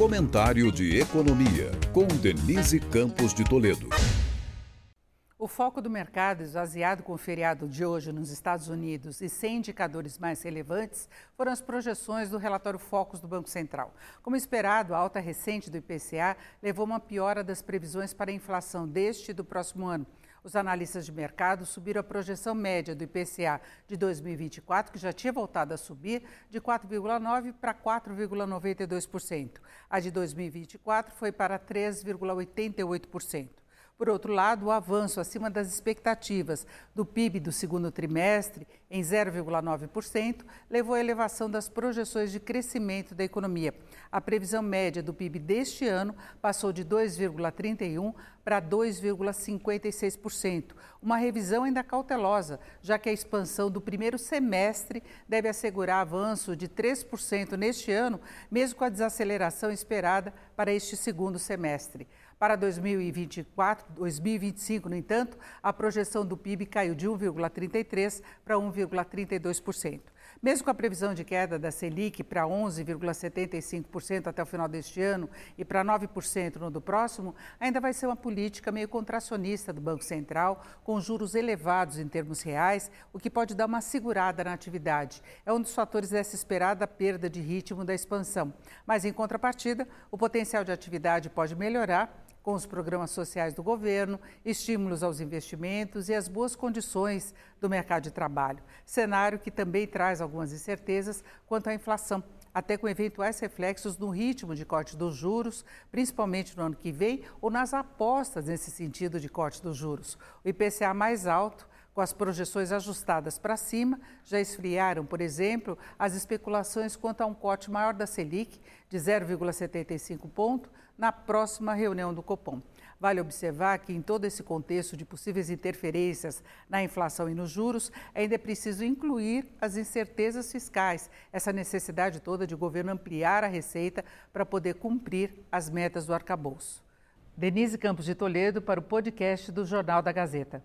Comentário de Economia, com Denise Campos de Toledo. O foco do mercado, esvaziado com o feriado de hoje nos Estados Unidos e sem indicadores mais relevantes, foram as projeções do relatório Focus do Banco Central. Como esperado, a alta recente do IPCA levou uma piora das previsões para a inflação deste e do próximo ano. Os analistas de mercado subiram a projeção média do IPCA de 2024, que já tinha voltado a subir, de 4,9% para 4,92%. A de 2024 foi para 3,88%. Por outro lado, o avanço acima das expectativas do PIB do segundo trimestre, em 0,9%, levou à elevação das projeções de crescimento da economia. A previsão média do PIB deste ano passou de 2,31% para 2,56%, uma revisão ainda cautelosa, já que a expansão do primeiro semestre deve assegurar avanço de 3% neste ano, mesmo com a desaceleração esperada para este segundo semestre. Para 2024, 2025, no entanto, a projeção do PIB caiu de 1,33% para 1,32%. Mesmo com a previsão de queda da Selic para 11,75% até o final deste ano e para 9% no do próximo, ainda vai ser uma política meio contracionista do Banco Central, com juros elevados em termos reais, o que pode dar uma segurada na atividade. É um dos fatores dessa esperada perda de ritmo da expansão. Mas, em contrapartida, o potencial de atividade pode melhorar com os programas sociais do governo, estímulos aos investimentos e as boas condições do mercado de trabalho. Cenário que também traz algumas incertezas quanto à inflação, até com eventuais reflexos no ritmo de corte dos juros, principalmente no ano que vem, ou nas apostas nesse sentido de corte dos juros. O IPCA mais alto com as projeções ajustadas para cima, já esfriaram, por exemplo, as especulações quanto a um corte maior da Selic, de 0,75 ponto, na próxima reunião do Copom. Vale observar que, em todo esse contexto de possíveis interferências na inflação e nos juros, ainda é preciso incluir as incertezas fiscais, essa necessidade toda de o governo ampliar a receita para poder cumprir as metas do arcabouço. Denise Campos de Toledo para o podcast do Jornal da Gazeta.